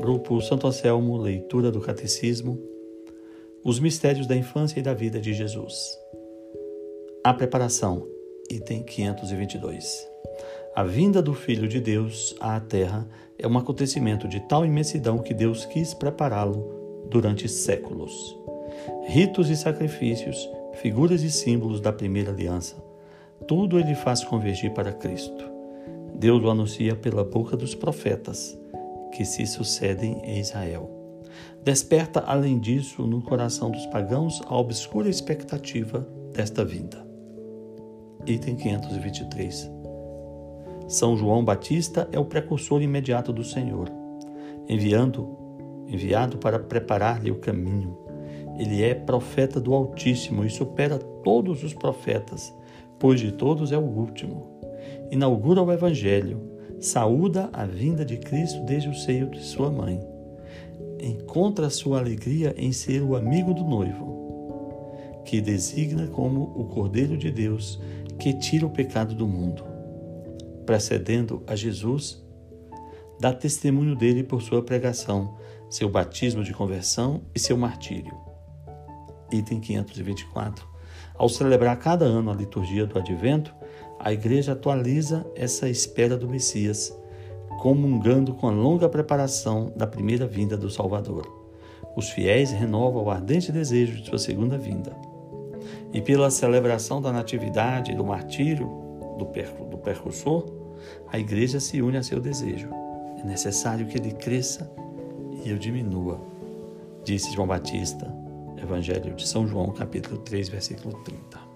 Grupo Santo Anselmo, leitura do Catecismo, os mistérios da infância e da vida de Jesus. A preparação, item 522. A vinda do Filho de Deus à Terra é um acontecimento de tal imensidão que Deus quis prepará-lo durante séculos. Ritos e sacrifícios, figuras e símbolos da primeira aliança, tudo ele faz convergir para Cristo. Deus o anuncia pela boca dos profetas que se sucedem em Israel. Desperta, além disso, no coração dos pagãos a obscura expectativa desta vinda. Item 523. São João Batista é o precursor imediato do Senhor, enviando, enviado para preparar-lhe o caminho. Ele é profeta do Altíssimo e supera todos os profetas, pois de todos é o último. Inaugura o Evangelho, saúda a vinda de Cristo desde o seio de sua mãe. Encontra sua alegria em ser o amigo do noivo, que designa como o Cordeiro de Deus que tira o pecado do mundo. Precedendo a Jesus, dá testemunho dele por sua pregação, seu batismo de conversão e seu martírio. Item 524. Ao celebrar cada ano a liturgia do Advento, a igreja atualiza essa espera do Messias, comungando com a longa preparação da primeira vinda do Salvador. Os fiéis renovam o ardente desejo de sua segunda vinda. E pela celebração da natividade do martírio do, do percursor, a igreja se une a seu desejo. É necessário que ele cresça e eu diminua, disse João Batista, Evangelho de São João, capítulo 3, versículo 30.